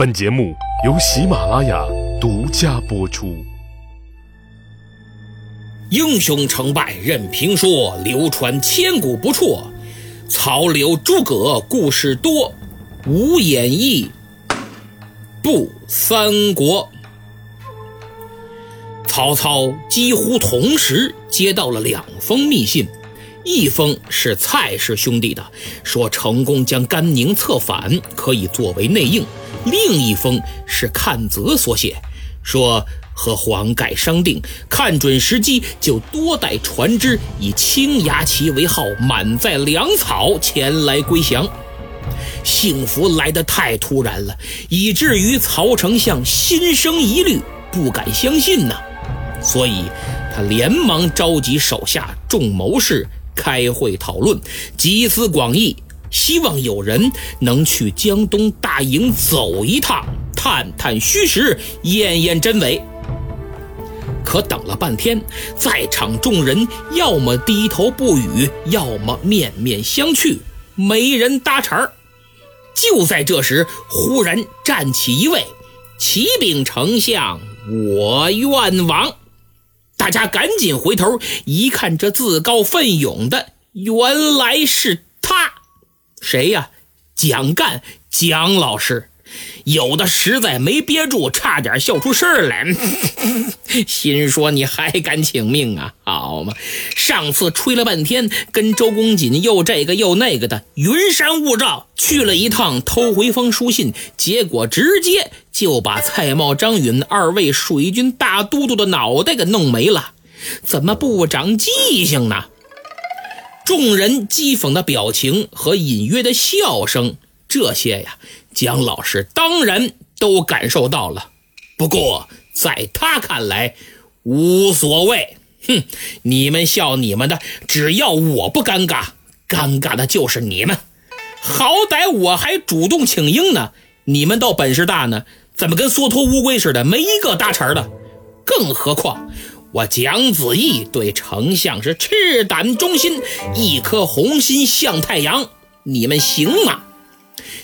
本节目由喜马拉雅独家播出。英雄成败任评说，流传千古不辍。曹刘诸葛故事多，无演义不三国。曹操几乎同时接到了两封密信，一封是蔡氏兄弟的，说成功将甘宁策反，可以作为内应；另一封是阚泽所写，说。和黄盖商定，看准时机就多带船只，以青牙旗为号，满载粮草前来归降。幸福来得太突然了，以至于曹丞相心生疑虑，不敢相信呐。所以，他连忙召集手下众谋士开会讨论，集思广益，希望有人能去江东大营走一趟，探探虚实，验验真伪。可等了半天，在场众人要么低头不语，要么面面相觑，没人搭茬儿。就在这时，忽然站起一位：“启禀丞相，我愿往。”大家赶紧回头一看，这自告奋勇的原来是，谁呀？蒋干，蒋老师。有的实在没憋住，差点笑出声来，心说你还敢请命啊？好嘛，上次吹了半天，跟周公瑾又这个又那个的，云山雾罩，去了一趟偷回封书信，结果直接就把蔡瑁、张允二位水军大都督的脑袋给弄没了，怎么不长记性呢？众人讥讽的表情和隐约的笑声，这些呀。蒋老师当然都感受到了，不过在他看来无所谓。哼，你们笑你们的，只要我不尴尬，尴尬的就是你们。好歹我还主动请缨呢，你们倒本事大呢，怎么跟缩头乌龟似的，没一个搭茬的？更何况我蒋子义对丞相是赤胆忠心，一颗红心向太阳，你们行吗？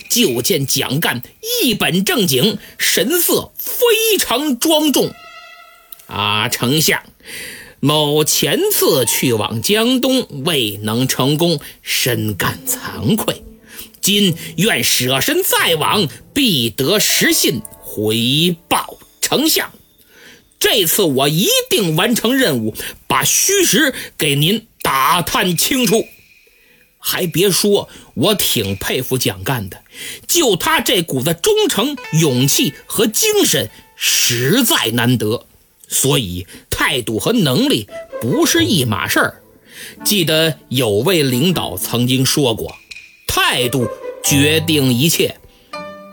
就见蒋干一本正经，神色非常庄重。啊，丞相，某前次去往江东未能成功，深感惭愧。今愿舍身再往，必得实信回报丞相。这次我一定完成任务，把虚实给您打探清楚。还别说，我挺佩服蒋干的，就他这股子忠诚、勇气和精神，实在难得。所以态度和能力不是一码事儿。记得有位领导曾经说过：“态度决定一切。”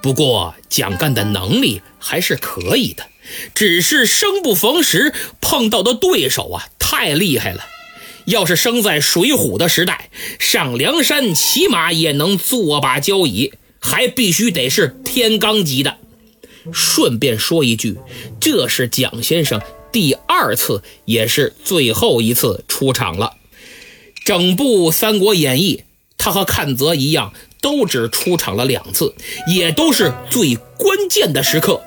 不过蒋干的能力还是可以的，只是生不逢时，碰到的对手啊太厉害了。要是生在水浒的时代，上梁山起码也能做把交椅，还必须得是天罡级的。顺便说一句，这是蒋先生第二次，也是最后一次出场了。整部《三国演义》，他和阚泽一样，都只出场了两次，也都是最关键的时刻。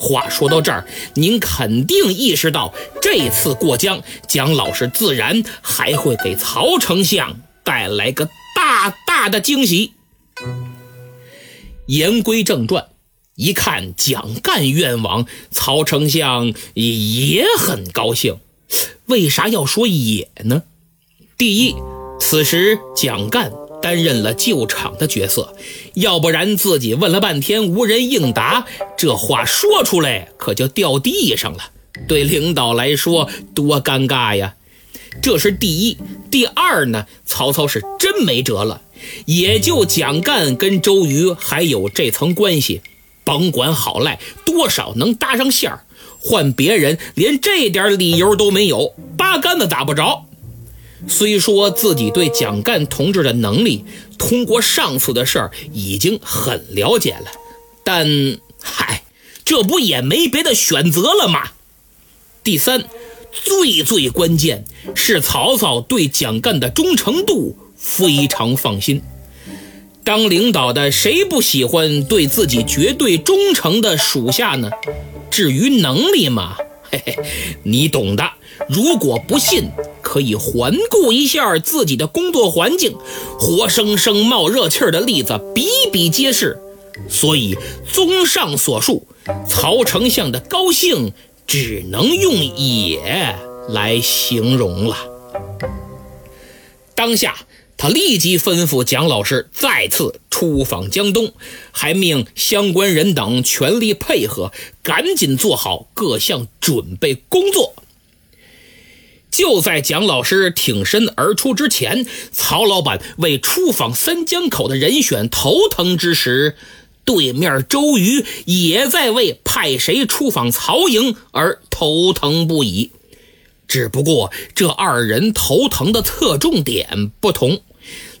话说到这儿，您肯定意识到，这次过江，蒋老师自然还会给曹丞相带来个大大的惊喜。言归正传，一看蒋干愿望，曹丞相也很高兴。为啥要说也呢？第一，此时蒋干。担任了救场的角色，要不然自己问了半天无人应答，这话说出来可就掉地上了，对领导来说多尴尬呀！这是第一。第二呢，曹操是真没辙了，也就蒋干跟周瑜还有这层关系，甭管好赖，多少能搭上线儿。换别人连这点理由都没有，八竿子打不着。虽说自己对蒋干同志的能力，通过上次的事儿已经很了解了，但嗨，这不也没别的选择了吗？第三，最最关键是曹操对蒋干的忠诚度非常放心。当领导的谁不喜欢对自己绝对忠诚的属下呢？至于能力嘛，嘿嘿，你懂的。如果不信，可以环顾一下自己的工作环境，活生生冒热气的例子比比皆是。所以，综上所述，曹丞相的高兴只能用“也”来形容了。当下。他立即吩咐蒋老师再次出访江东，还命相关人等全力配合，赶紧做好各项准备工作。就在蒋老师挺身而出之前，曹老板为出访三江口的人选头疼之时，对面周瑜也在为派谁出访曹营而头疼不已。只不过这二人头疼的侧重点不同。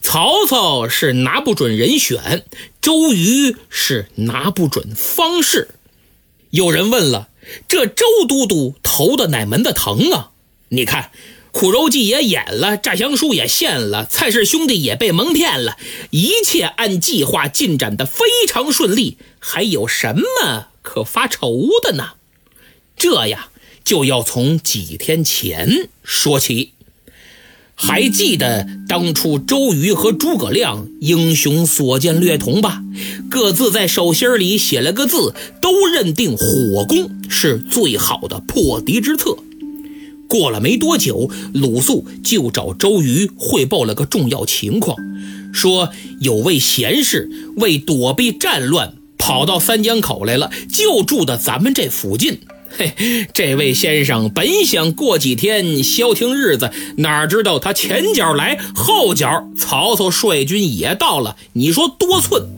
曹操是拿不准人选，周瑜是拿不准方式。有人问了：这周都督头的哪门子疼啊？你看，苦肉计也演了，诈降书也献了，蔡氏兄弟也被蒙骗了，一切按计划进展的非常顺利，还有什么可发愁的呢？这呀，就要从几天前说起。还记得当初周瑜和诸葛亮英雄所见略同吧？各自在手心里写了个字，都认定火攻是最好的破敌之策。过了没多久，鲁肃就找周瑜汇报了个重要情况，说有位贤士为躲避战乱，跑到三江口来了，就住的咱们这附近。嘿，这位先生本想过几天消停日子，哪知道他前脚来，后脚曹操率军也到了。你说多寸？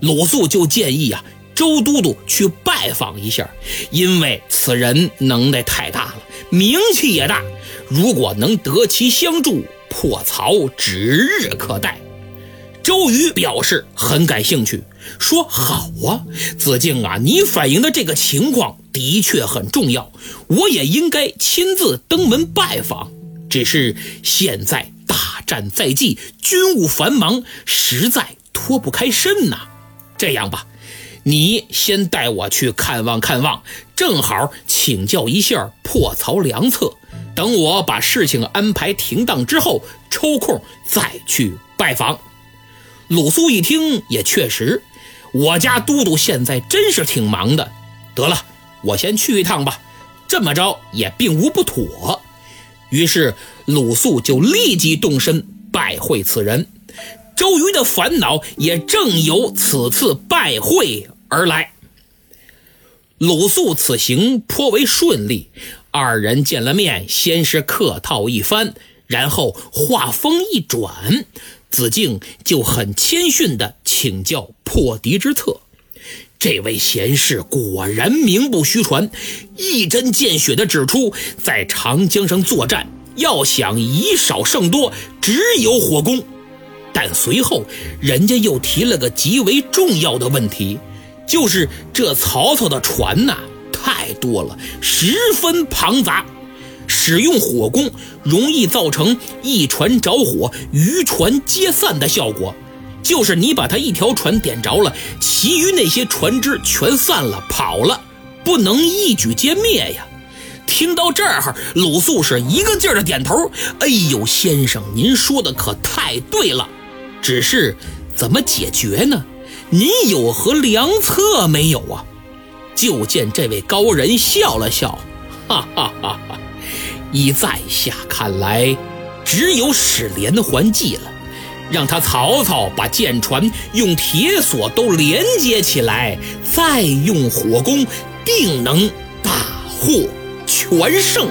鲁肃就建议啊，周都督去拜访一下，因为此人能耐太大了，名气也大，如果能得其相助，破曹指日可待。周瑜表示很感兴趣，说：“好啊，子敬啊，你反映的这个情况的确很重要，我也应该亲自登门拜访。只是现在大战在即，军务繁忙，实在脱不开身呐。这样吧，你先带我去看望看望，正好请教一下破曹良策。等我把事情安排停当之后，抽空再去拜访。”鲁肃一听，也确实，我家都督现在真是挺忙的。得了，我先去一趟吧。这么着也并无不妥。于是鲁肃就立即动身拜会此人。周瑜的烦恼也正由此次拜会而来。鲁肃此行颇为顺利，二人见了面，先是客套一番，然后话锋一转。子敬就很谦逊地请教破敌之策，这位贤士果然名不虚传，一针见血地指出，在长江上作战，要想以少胜多，只有火攻。但随后人家又提了个极为重要的问题，就是这曹操的船呐太多了，十分庞杂。使用火攻容易造成一船着火，渔船皆散的效果，就是你把他一条船点着了，其余那些船只全散了跑了，不能一举歼灭呀。听到这儿，鲁肃是一个劲儿的点头。哎呦，先生，您说的可太对了，只是怎么解决呢？您有何良策没有啊？就见这位高人笑了笑，哈哈哈哈。依在下看来，只有使连环计了，让他曹操把舰船用铁索都连接起来，再用火攻，定能大获全胜。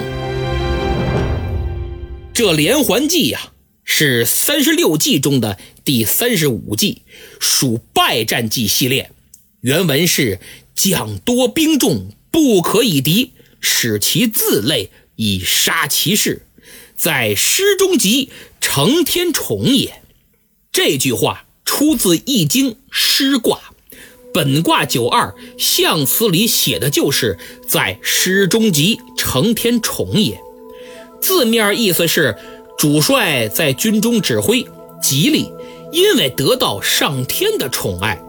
这连环计呀，是三十六计中的第三十五计，属败战计系列。原文是：将多兵众，不可以敌，使其自累。以杀其势，在诗中集成天宠也。这句话出自《易经》师卦，本卦九二象辞里写的就是在诗中集承天宠也。字面意思是主帅在军中指挥，吉利，因为得到上天的宠爱，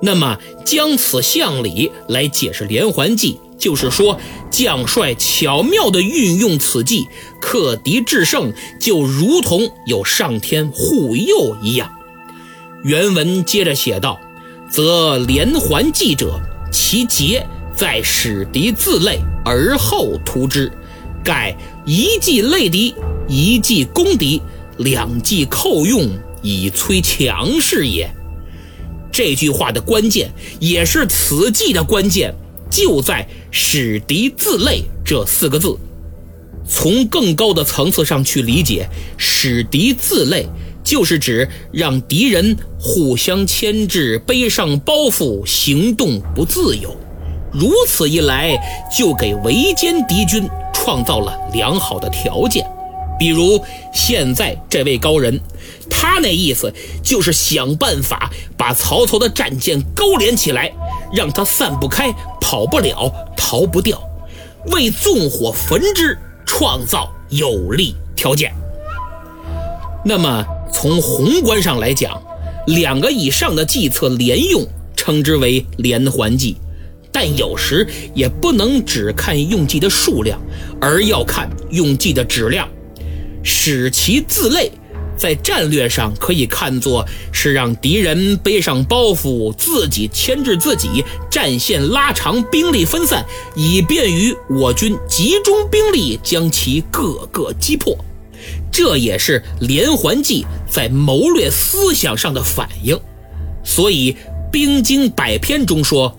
那么将此象理来解释连环计，就是说将帅巧妙地运用此计，克敌制胜，就如同有上天护佑一样。原文接着写道：“则连环计者，其节在使敌自累而后图之，盖一计累敌，一计攻敌，两计扣用。”以摧强势也。这句话的关键，也是此计的关键，就在“使敌自累”这四个字。从更高的层次上去理解，“使敌自累”就是指让敌人互相牵制，背上包袱，行动不自由。如此一来，就给围歼敌军创造了良好的条件。比如现在这位高人。他那意思就是想办法把曹操的战舰勾连起来，让他散不开、跑不了、逃不掉，为纵火焚之创造有利条件。那么从宏观上来讲，两个以上的计策连用，称之为连环计。但有时也不能只看用计的数量，而要看用计的质量，使其自累。在战略上可以看作是让敌人背上包袱，自己牵制自己，战线拉长，兵力分散，以便于我军集中兵力将其各个击破。这也是连环计在谋略思想上的反应。所以《兵经百篇》中说：“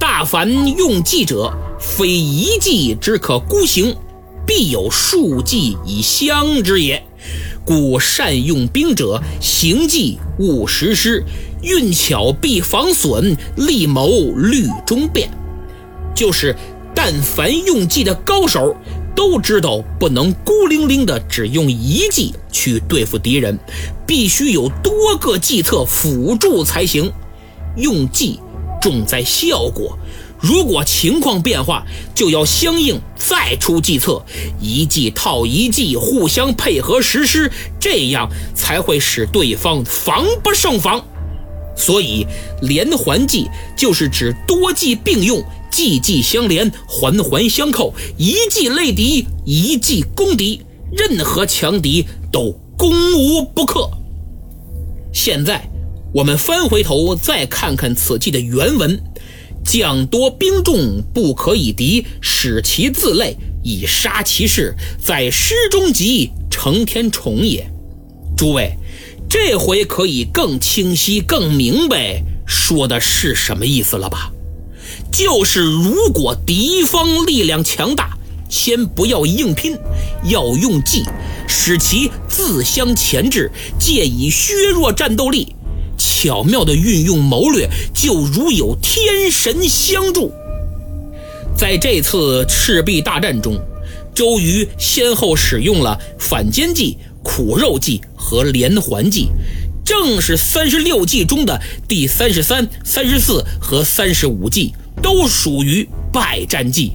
大凡用计者，非一计之可孤行，必有数计以相之也。”故善用兵者，行计勿实施，运巧必防损，力谋虑中变。就是，但凡用计的高手，都知道不能孤零零的只用一计去对付敌人，必须有多个计策辅助才行。用计重在效果。如果情况变化，就要相应再出计策，一计套一计，互相配合实施，这样才会使对方防不胜防。所以，连环计就是指多计并用，计计相连，环环相扣，一计累敌，一计攻敌，任何强敌都攻无不克。现在，我们翻回头再看看此计的原文。将多兵众，不可以敌，使其自累，以杀其势，在师中集，成天宠也。诸位，这回可以更清晰、更明白说的是什么意思了吧？就是如果敌方力量强大，先不要硬拼，要用计，使其自相钳制，借以削弱战斗力。巧妙的运用谋略，就如有天神相助。在这次赤壁大战中，周瑜先后使用了反间计、苦肉计和连环计，正是三十六计中的第三十三、三十四和三十五计，都属于败战计。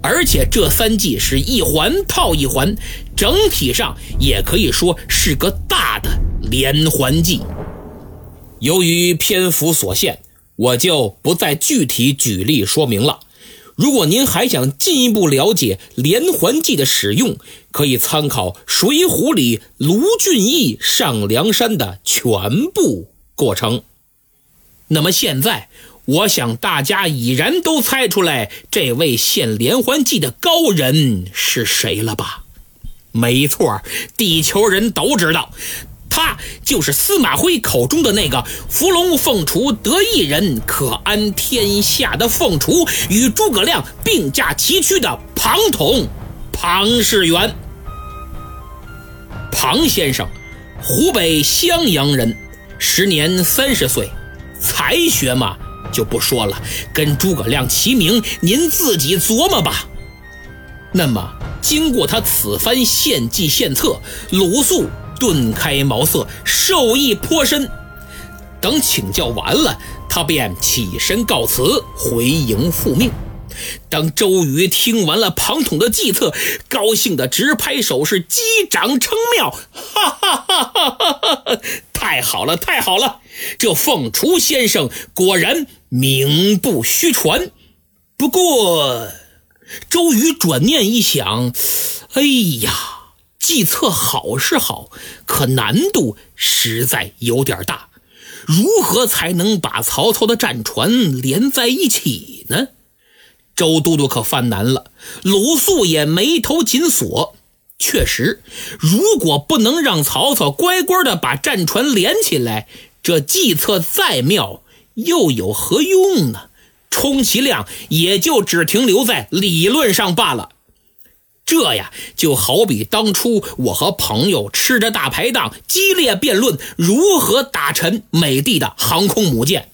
而且这三计是一环套一环，整体上也可以说是个大的连环计。由于篇幅所限，我就不再具体举例说明了。如果您还想进一步了解连环计的使用，可以参考《水浒》里卢俊义上梁山的全部过程。那么现在，我想大家已然都猜出来这位献连环计的高人是谁了吧？没错，地球人都知道。他就是司马徽口中的那个伏龙凤雏得一人可安天下的凤雏，与诸葛亮并驾齐驱的庞统，庞士元。庞先生，湖北襄阳人，时年三十岁，才学嘛就不说了，跟诸葛亮齐名，您自己琢磨吧。那么，经过他此番献计献策，鲁肃。顿开茅塞，受益颇深。等请教完了，他便起身告辞，回营复命。当周瑜听完了庞统的计策，高兴的直拍手，是击掌称妙，哈哈哈哈哈哈！太好了，太好了！这凤雏先生果然名不虚传。不过，周瑜转念一想，哎呀，计策好是好，可难度实在有点大。如何才能把曹操的战船连在一起呢？周都督可犯难了，鲁肃也眉头紧锁。确实，如果不能让曹操乖乖的把战船连起来，这计策再妙又有何用呢？充其量也就只停留在理论上罢了。这呀，就好比当初我和朋友吃着大排档，激烈辩论如何打沉美帝的航空母舰。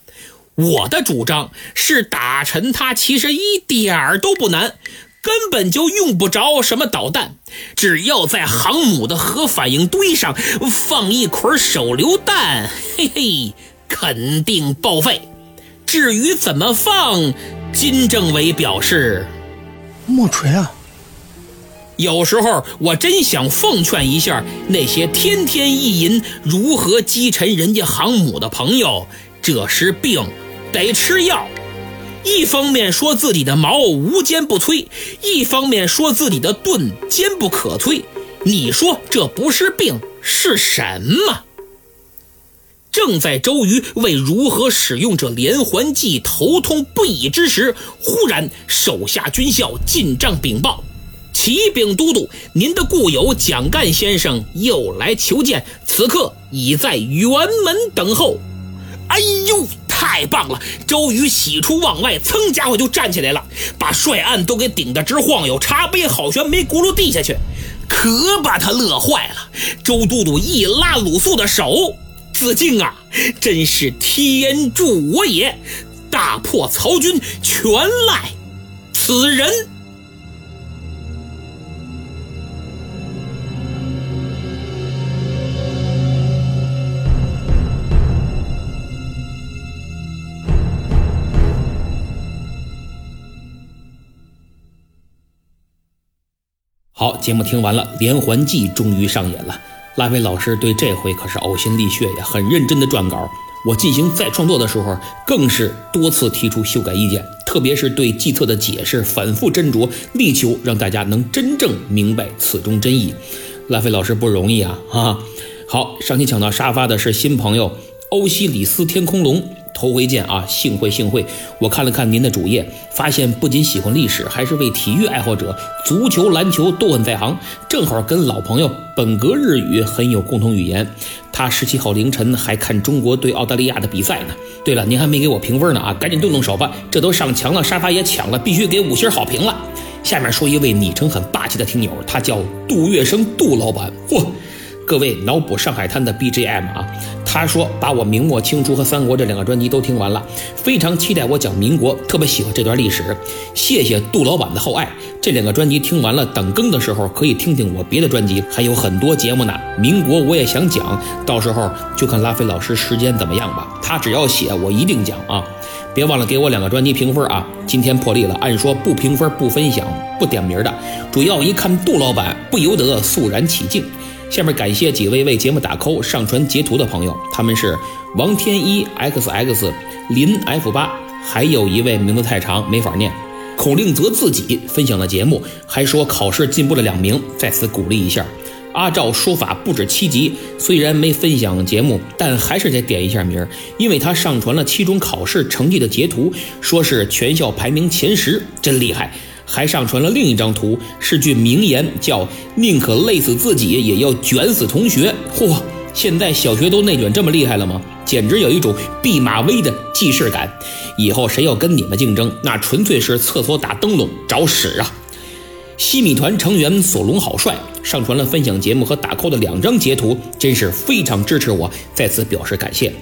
我的主张是打沉它，其实一点儿都不难。根本就用不着什么导弹，只要在航母的核反应堆上放一捆手榴弹，嘿嘿，肯定报废。至于怎么放，金政委表示：莫锤啊。有时候我真想奉劝一下那些天天意淫如何击沉人家航母的朋友，这是病，得吃药。一方面说自己的矛无坚不摧，一方面说自己的盾坚不可摧。你说这不是病是什么？正在周瑜为如何使用这连环计头痛不已之时，忽然手下军校进帐禀报：“启禀都督，您的故友蒋干先生又来求见，此刻已在辕门等候。”哎呦！太棒了！周瑜喜出望外，噌家伙就站起来了，把帅案都给顶得直晃悠，茶杯好悬没轱辘地下去，可把他乐坏了。周都督一拉鲁肃的手：“子敬啊，真是天助我也！大破曹军全赖此人。”好，节目听完了，连环计终于上演了。拉菲老师对这回可是呕心沥血呀，很认真的撰稿。我进行再创作的时候，更是多次提出修改意见，特别是对计策的解释，反复斟酌，力求让大家能真正明白此中真意。拉菲老师不容易啊！啊，好，上期抢到沙发的是新朋友欧西里斯天空龙。头回见啊，幸会幸会！我看了看您的主页，发现不仅喜欢历史，还是位体育爱好者，足球、篮球都很在行，正好跟老朋友本格日语很有共同语言。他十七号凌晨还看中国对澳大利亚的比赛呢。对了，您还没给我评分呢啊，赶紧动动手吧！这都上墙了，沙发也抢了，必须给五星好评了。下面说一位昵称很霸气的听友，他叫杜月笙，杜老板，嚯！各位脑补上海滩的 BGM 啊，他说把我明末清初和三国这两个专辑都听完了，非常期待我讲民国，特别喜欢这段历史。谢谢杜老板的厚爱，这两个专辑听完了，等更的时候可以听听我别的专辑，还有很多节目呢。民国我也想讲，到时候就看拉菲老师时间怎么样吧。他只要写，我一定讲啊。别忘了给我两个专辑评分啊。今天破例了，按说不评分、不分享、不点名的，主要一看杜老板，不由得肃然起敬。下面感谢几位为节目打 call、上传截图的朋友，他们是王天一、xx、林 f 八，还有一位名字太长没法念。孔令泽自己分享了节目，还说考试进步了两名，在此鼓励一下。阿照说法不止七级，虽然没分享节目，但还是得点一下名，因为他上传了期中考试成绩的截图，说是全校排名前十，真厉害。还上传了另一张图，是句名言，叫“宁可累死自己，也要卷死同学”。嚯，现在小学都内卷这么厉害了吗？简直有一种弼马威的既视感。以后谁要跟你们竞争，那纯粹是厕所打灯笼找屎啊！西米团成员索隆好帅，上传了分享节目和打 call 的两张截图，真是非常支持我，在此表示感谢。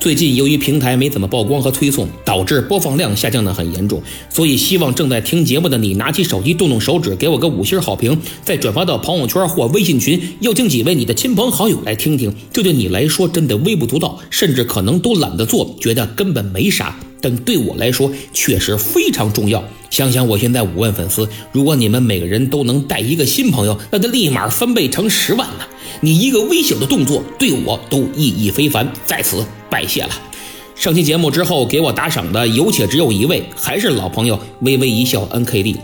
最近由于平台没怎么曝光和推送，导致播放量下降的很严重，所以希望正在听节目的你拿起手机动动手指，给我个五星好评，再转发到朋友圈或微信群，邀请几位你的亲朋好友来听听。这对你来说真的微不足道，甚至可能都懒得做，觉得根本没啥。但对我来说确实非常重要。想想我现在五万粉丝，如果你们每个人都能带一个新朋友，那就立马翻倍成十万呢。你一个微小的动作对我都意义非凡，在此拜谢了。上期节目之后给我打赏的有且只有一位，还是老朋友微微一笑 N K D。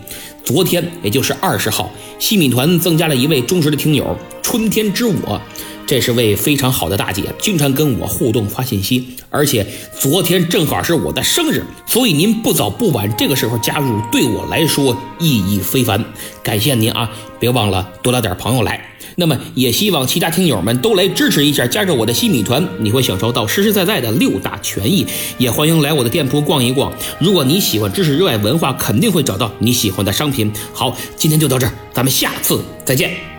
昨天也就是二十号，西米团增加了一位忠实的听友，春天之我。这是位非常好的大姐，经常跟我互动发信息，而且昨天正好是我的生日，所以您不早不晚这个时候加入，对我来说意义非凡。感谢您啊，别忘了多拉点朋友来。那么也希望其他听友们都来支持一下，加入我的新米团，你会享受到实实在在的六大权益。也欢迎来我的店铺逛一逛。如果你喜欢知识、热爱文化，肯定会找到你喜欢的商品。好，今天就到这儿，咱们下次再见。